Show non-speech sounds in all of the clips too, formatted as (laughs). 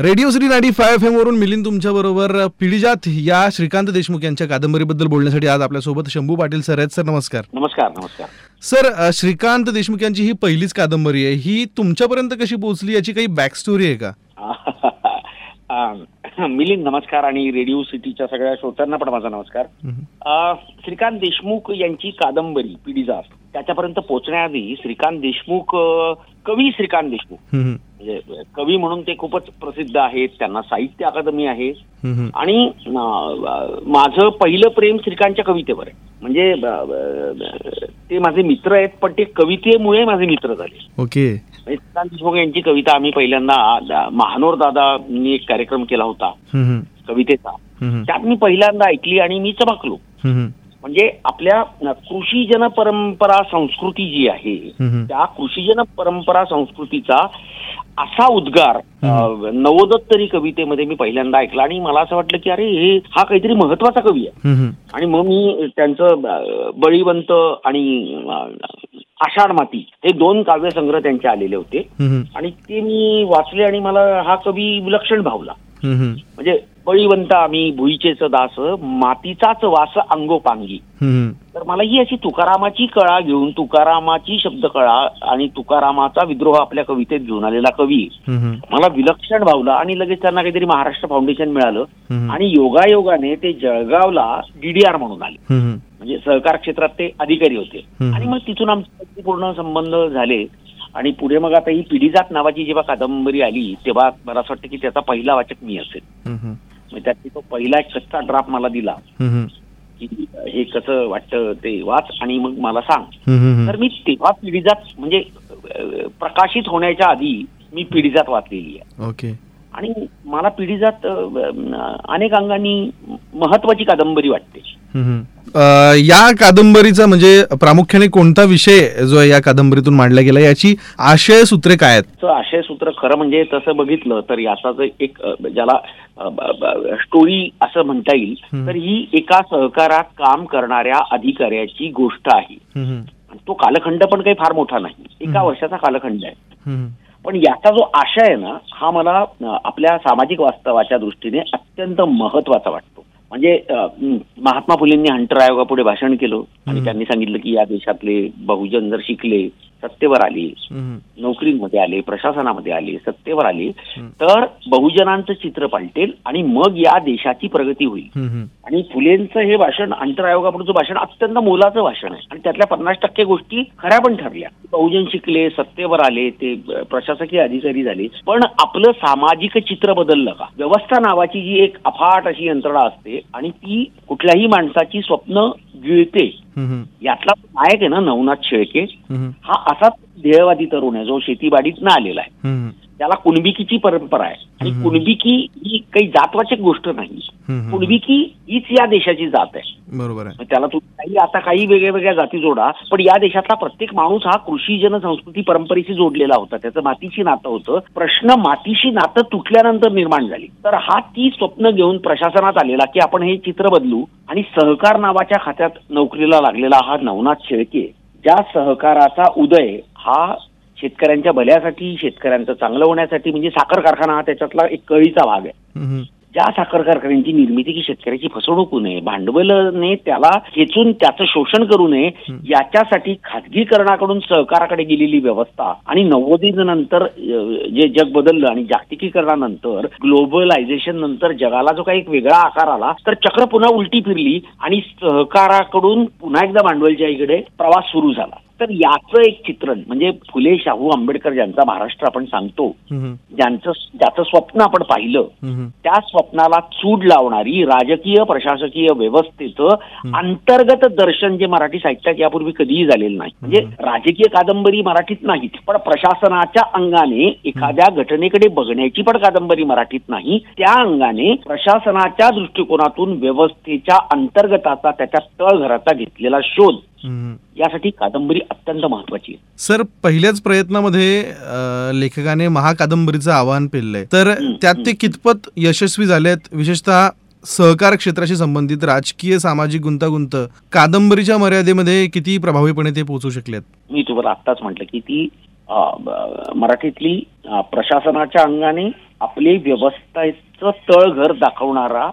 Radio city ninety five FM M वरून मिलिंद तुमच्या बरोबर. पिढीजात या श्रीकांत देशमुख यांच्या कादंबरीबद्दल बोलण्यासाठी आज आपल्यासोबत शंभू पाटील सर आहेत. सर नमस्कार. नमस्कार नमस्कार. सर श्रीकांत देशमुख यांची ही पहिलीच कादंबरी आहे. ही तुमच्यापर्यंत कशी पोहोचली याची काही बॅक स्टोरी आहे का? (laughs) (clears throat) मिलिंद नमस्कार आणि रेडिओ सिटीच्या सगळ्या श्रोत्यांना पण माझा नमस्कार. श्रीकांत देशमुख यांची कादंबरी पिढीजात त्याच्यापर्यंत पोहोचण्याआधी श्रीकांत देशमुख कवी श्रीकांत देशमुख. म्हणजे कवी म्हणून ते खूपच प्रसिद्ध आहेत त्यांना साहित्य अकादमी आहे. आणि माझं पहिलं प्रेम श्रीकांतच्या कवितेवर आहे. म्हणजे ते माझे मित्र आहेत पण ते कवितेमुळे माझे मित्र झाले. ओके. यांची कविता आम्ही पहिल्यांदा महानोर दादांनी एक कार्यक्रम केला होता. कवितेचा. त्यात मी पहिल्यांदा ऐकली आणि मी चमकलो म्हणजे आपल्या कृषीजन परंपरा संस्कृती जी आहे त्या कृषीजन परंपरा संस्कृतीचा असा उद्गार अ, नवोदत्तरी कवितेमध्ये मी पहिल्यांदा ऐकला आणि मला असं वाटलं की अरे हे हा काहीतरी महत्त्वाचा कवी आहे. आणि मग मी त्यांचं बळीवंत आणि आषाढ माती हे दोन काव्यसंग्रह त्यांचे आलेले होते. आणि ते मी वाचले आणि मला हा कवी विलक्षण भावला. म्हणजे बळीवंत आम्ही भुईचेच दास मातीचाच वास अंगोपांगी. तर मला ही अशी तुकारामाची कळा घेऊन तुकारामाची शब्दकळा आणि तुकारामाचा विद्रोह आपल्या कवितेत घेऊन आलेला कवी मला विलक्षण भावला आणि लगेच त्यांना काहीतरी महाराष्ट्र फाउंडेशन मिळालं आणि योगायोगाने ते जळगावला डीडीआर म्हणून आले. म्हणजे सहकार क्षेत्रात ते अधिकारी होते. आणि मग तिथून आमचे पूर्ण संबंध झाले आणि पुढे मग आता ही पिढीजात नावाची जेव्हा कादंबरी आली तेव्हा मला असं वाटतं की त्याचा पहिला वाचक मी असेल. त्यातली तो पहिला एक कच्चा ड्राफ्ट मला दिला. की हे कसं वाटतं ते वाच आणि मग मला सांग. तर मी तेव्हा पिढीजात म्हणजे प्रकाशित होण्याच्या आधी मी पिढीजात वाचलेली आहे. ओके. आणि मला पिढीजात अनेक अंगांनी महत्वाची कादंबरी वाटते. या कादंबरीचा म्हणजे प्रामुख्याने कोणता विषय जो आहे या कादंबरीतून मांडला गेला याची आशय सूत्रे काय आहेत? तर आशयसूत्र खरं म्हणजे तसं बघितलं तर याचा एक ज्याला स्टोरी असं म्हणता येईल. तर ही एका सहकारात काम करणाऱ्या अधिकाऱ्याची गोष्ट आहे. तो कालखंड पण काही फार मोठा नाही. एका. वर्षाचा कालखंड आहे. पण याचा जो आशय आहे ना हा मला आपल्या सामाजिक वास्तवाच्या दृष्टीने अत्यंत महत्त्वाचा वाटतो. म्हणजे महात्मा फुलेंनी हंटर आयोगापुढे भाषण केलं आणि. त्यांनी सांगितलं की या देशातले बहुजन जर शिकले सत्तेवर आले नोकरीमध्ये आले प्रशासनामध्ये आले सत्तेवर आले. तर बहुजनांचं चित्र पालटेल आणि मग या देशाची प्रगती होईल. आणि फुलेंचं हे भाषण आंतर आयोगापुढचं भाषण अत्यंत मोलाचं भाषण आहे. आणि त्यातल्या पन्नास टक्के गोष्टी खऱ्या पण ठरल्या. बहुजन शिकले सत्तेवर आले ते प्रशासकीय अधिकारी झाले. पण आपलं सामाजिक चित्र बदललं का? व्यवस्था नावाची जी एक अफाट अशी यंत्रणा असते आणि ती कुठल्याही माणसाची स्वप्न गिळते यातला नायक आहे ना नवनाथ शेळके हा असाच ध्येयवादी तरुण आहे जो शेतीबाडीतनं आलेला आहे. त्याला कुणबिकीची परंपरा आहे. आणि. कुणबिकी ही काही जातवाचक गोष्ट नाही. कुणबिकी हीच या देशाची जात आहे. बरोबर आहे. त्याला तुम्ही काही आता काही वेगळ्या वेगळ्या जाती जोडा पण या देशातला प्रत्येक माणूस हा कृषी जनसंस्कृती परंपरेशी जोडलेला होता. त्याचं मातीशी नातं होतं. प्रश्न मातीशी नातं तुटल्यानंतर निर्माण झाली. तर हा ती स्वप्न घेऊन प्रशासनात आलेला की आपण हे चित्र बदलू आणि सहकार नावाच्या खात्यात नोकरीला लागलेला हा नवनाथ शेळके ज्या सहकाराचा उदय हा शेतकऱ्यांच्या भल्यासाठी शेतकऱ्यांचं चांगलं होण्यासाठी म्हणजे साखर कारखाना हा त्याच्यातला एक कळीचा भाग आहे. ज्या साखर कारखान्यांची निर्मिती की शेतकऱ्याची फसवणूक होऊ नये भांडवलने त्याला खेचून त्याचं शोषण करू नये याच्यासाठी खाजगीकरणाकडून सहकाराकडे गेलेली व्यवस्था आणि नंतर जे जग बदललं आणि जागतिकीकरणानंतर ग्लोबलायझेशन नंतर जगाला जो काही एक वेगळा आकार आला तर चक्र पुन्हा उलटी फिरली आणि सहकाराकडून पुन्हा एकदा भांडवलच्या इकडे प्रवास सुरू झाला. तर याचं एक चित्रण म्हणजे फुले शाहू आंबेडकर ज्यांचा महाराष्ट्र आपण सांगतो ज्यांचं ज्याचं स्वप्न आपण पाहिलं त्या स्वप्नाला चूड लावणारी राजकीय प्रशासकीय व्यवस्थेचं अंतर्गत दर्शन जे मराठी साहित्यात यापूर्वी कधीही झालेलं नाही. म्हणजे राजकीय कादंबरी मराठीत नाहीत पण प्रशासनाच्या अंगाने एखाद्या घटनेकडे बघण्याची पण कादंबरी मराठीत नाही. त्या अंगाने प्रशासनाच्या दृष्टिकोनातून व्यवस्थेच्या अंतर्गताचा त्याच्या तळघराचा घेतलेला शोध. यासाठी कादंबरी अत्यंत महत्वाची आहे. सर पहिल्याच प्रयत्नामध्ये लेखकाने महाकादंबरीचं आवाहन पेललंय. तर त्यात. ते कितपत यशस्वी झालेत? विशेषतः सहकार क्षेत्राशी संबंधित राजकीय सामाजिक गुंतागुंत कादंबरीच्या मर्यादेमध्ये किती प्रभावीपणे ते पोहोचू शकलेत? मी तुम्हाला आत्ताच म्हटलं की ती मराठीतली प्रशासनाच्या अंगाने आपले व्यवस्थेचं तळघर दाखवणारा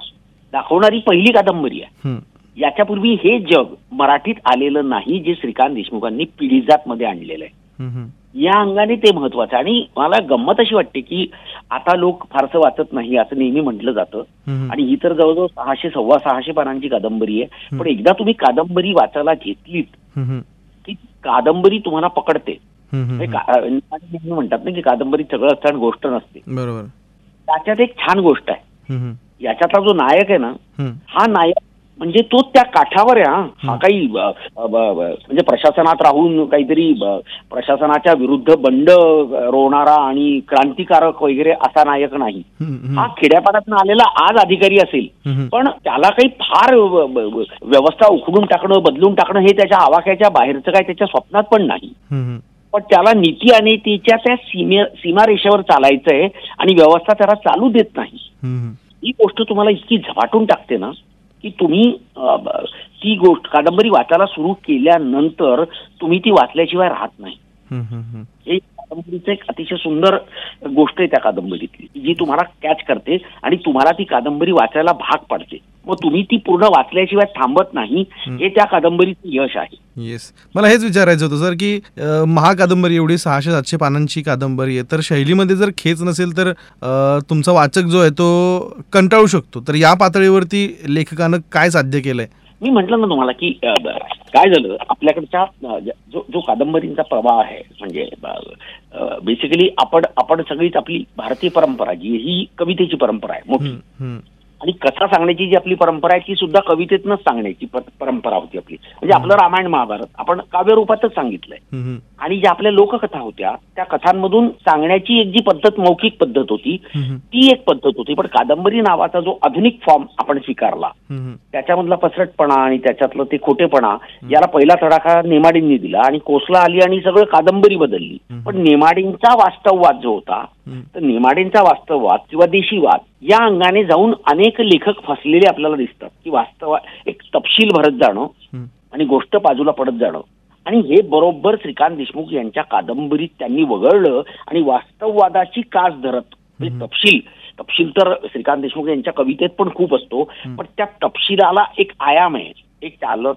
दाखवणारी पहिली कादंबरी आहे. याच्यापूर्वी हे जग मराठीत आलेलं नाही जे श्रीकांत देशमुखांनी पिढीजात मध्ये आणलेलं आहे. या अंगाने ते महत्वाचं आणि मला गंमत अशी वाटते की आता लोक फारसं वाचत नाही असं नेहमी म्हटलं जातं. आणि ही तर जवळजवळ सहाशे सव्वा सहाशे पानांची कादंबरी आहे पण एकदा तुम्ही कादंबरी वाचायला घेतलीत. की कादंबरी तुम्हाला पकडते म्हणतात ना की कादंबरी सगळं आणि गोष्ट नसते बरोबर त्याच्यात एक छान गोष्ट आहे. याच्यातला जो नायक आहे ना. हा नायक म्हणजे तो त्या काठावर आहे हा. हा काही म्हणजे प्रशासनात राहून काहीतरी प्रशासनाच्या विरुद्ध बंड रोवणारा आणि क्रांतिकारक वगैरे असा नायक नाही. हा खेड्यापाड्यातून आलेला आज अधिकारी असेल. पण त्याला काही फार व्यवस्था उखडून टाकणं बदलून टाकणं हे त्याच्या आवाक्याच्या बाहेरचं काय त्याच्या स्वप्नात पण नाही. पण त्याला नीती आणि तिच्या त्या सीमे सीमारेषेवर चालायचंय आणि व्यवस्था त्याला चालू देत नाही. ही गोष्ट तुम्हाला इतकी झपाटून टाकते ना की तुम्ही ती गोष्ट कादंबरी वाचायला सुरू केल्यानंतर तुम्ही ती वाचल्याशिवाय राहत नाही. हे कादंबरीचं एक अतिशय सुंदर गोष्ट आहे त्या कादंबरीतली जी तुम्हाला कॅच करते आणि तुम्हाला ती कादंबरी वाचायला भाग पडते मग तुम्ही ती पूर्ण वाचल्याशिवाय थांबत नाही हे त्या कादंबरीचं यश आहे. येस मला हेच विचारायचं होतं सर की महाकादंबरी एवढी सहाशे सातशे पानांची कादंबरी आहे तर शैलीमध्ये जर खेच नसेल तर तुमचा वाचक जो आहे तो कंटाळू शकतो. तर या पातळीवरती लेखकानं काय साध्य केलंय? मी म्हटलं ना तुम्हाला की काय झालं आपल्याकडच्या ज- जो कादंबरींचा प्रवाह आहे म्हणजे बेसिकली आपण आपण सगळीच आपली भारतीय परंपरा जी ही कवितेची परंपरा आहे मोठी. आणि कथा सांगण्याची जी आपली परंपरा आहे ती सुद्धा कवितेतनंच सांगण्याची परंपरा होती आपली म्हणजे आपलं रामायण महाभारत आपण काव्यरूपातच सांगितलंय. आणि ज्या आपल्या लोककथा होत्या त्या कथांमधून सांगण्याची एक जी पद्धत मौखिक पद्धत होती. ती एक पद्धत होती पण कादंबरी नावाचा जो आधुनिक फॉर्म आपण स्वीकारला. त्याच्यामधला पसरटपणा आणि त्याच्यातलं ते खोटेपणा याला पहिला तडाखा नेमाडींनी दिला आणि कोसला आली आणि सगळं कादंबरी बदलली पण नेमाडींचा वास्तववाद जो होता. तर नेमाडींचा वास्तववाद किंवा देशीवाद या अंगाने जाऊन अनेक लेखक फसलेले आपल्याला दिसतात की वास्तव एक तपशील भरत जाणं. आणि गोष्ट बाजूला पडत जाणं. आणि हे बरोबर श्रीकांत देशमुख यांच्या कादंबरीत त्यांनी वगळलं आणि वास्तववादाची कास धरत म्हणजे तपशील तपशील तर श्रीकांत देशमुख यांच्या कवितेत पण खूप असतो पण त्या तपशिलाला एक आयाम आहे. एक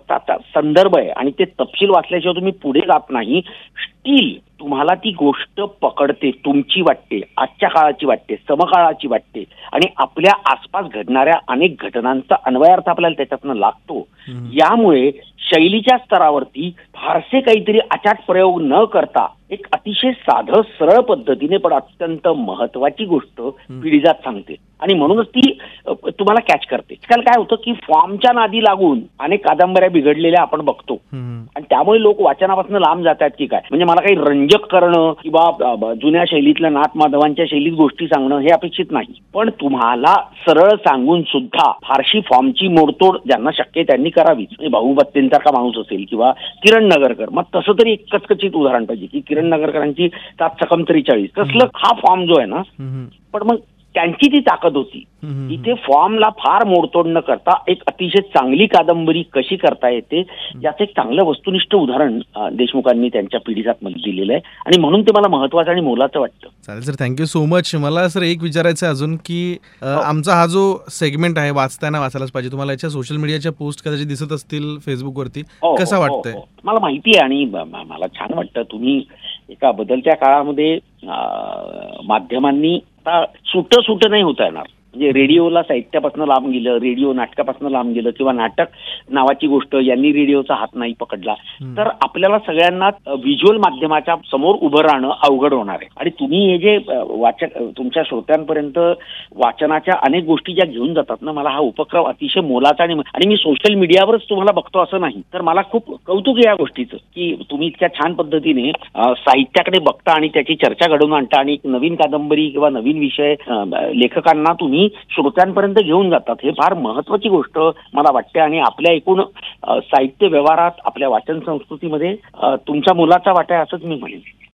त्याचा संदर्भ आहे. आणि ते तपशील वाचल्याशिवाय तुम्ही पुढे जात नाही. स्टील तुम्हाला ती गोष्ट पकडते तुमची वाटते आजच्या काळाची वाटते समकाळाची वाटते. आणि आपल्या आसपास घडणाऱ्या अनेक घटनांचा अन्वयार्थ आपल्याला त्याच्यातनं लागतो. यामुळे शैलीच्या स्तरावरती फारसे काहीतरी अचाट प्रयोग न करता एक अतिशय साधं सरळ पद्धतीने पण अत्यंत महत्वाची गोष्ट पिढीजात सांगते. आणि म्हणूनच ती तुम्हाला कॅच करते. काल काय होतं की फॉर्मच्या नादी लागून अनेक कादंबऱ्या बिघडलेल्या आपण बघतो. आणि त्यामुळे लोक वाचनापासून लांब जात आहेत की काय? म्हणजे मला काही रंजक करणं किंवा जुन्या शैलीतल्या नाथ माधवांच्या शैलीत गोष्टी सांगणं हे अपेक्षित नाही. पण तुम्हाला सरळ सांगून सुद्धा फारशी फॉर्मची मोडतोड ज्यांना शक्य त्यांनी करावीच. म्हणजे भाऊ बत्तेंसारखा माणूस असेल किंवा किरण नगरकर मग तसं तरी एक कचकचित उदाहरण पाहिजे की किरण नगरकरांची सात सकम त्रेचाळीस तसलं हा फॉर्म जो आहे ना. पण मग त्यांची ती ताकद होती. इथे फॉर्मला फार मोडतोड न करता एक अतिशय चांगली कादंबरी कशी करता येते याचं एक चांगलं वस्तुनिष्ठ उदाहरण देशमुखांनी त्यांच्या पिढीजात दिलेलं आहे. आणि म्हणून ते मला महत्वाचं आणि मोलाचं वाटतं. चालेल sir thank you so much मला सर एक विचारायचं अजून की अ, आमचा हा जो सेगमेंट आहे वाचताना वाचायलाच पाहिजे. तुम्हाला याच्या सोशल मीडियाच्या पोस्ट कदाचित दिसत असतील फेसबुकवरती हो, कसा हो, वाटतंय? हो, हो. मला माहिती आहे आणि मला छान वाटतं. तुम्ही एका बदलत्या काळामध्ये माध्यमांनी सुट सुट नाही होता येणार. म्हणजे रेडिओला साहित्यापासून लांब गेलं रेडिओ नाटकापासून लांब गेलं किंवा नाटक नावाची गोष्ट यांनी रेडिओचा हात नाही पकडला तर आपल्याला सगळ्यांना व्हिज्युअल माध्यमाच्या समोर उभं राहणं अवघड होणार आहे. आणि तुम्ही हे जे वाचक तुमच्या श्रोत्यांपर्यंत वाचनाच्या अनेक गोष्टी ज्या घेऊन जातात ना मला हा उपक्रम अतिशय मोलाचा आणि मी सोशल मीडियावरच तुम्हाला बघतो असं नाही. तर मला खूप कौतुक आहे या गोष्टीचं की तुम्ही इतक्या छान पद्धतीने साहित्याकडे बघता आणि त्याची चर्चा घडवून आणता आणि एक नवीन कादंबरी किंवा नवीन विषय लेखकांना तुम्ही श्रोत्यांपर्यंत घेऊन जातात. हे फार महत्वाची गोष्ट मला वाटते आणि आपल्या एकूण साहित्य व्यवहारात आपल्या वाचन संस्कृतीमध्ये तुमच्या मुलाचा वाटा आहे असंच मी म्हणेन.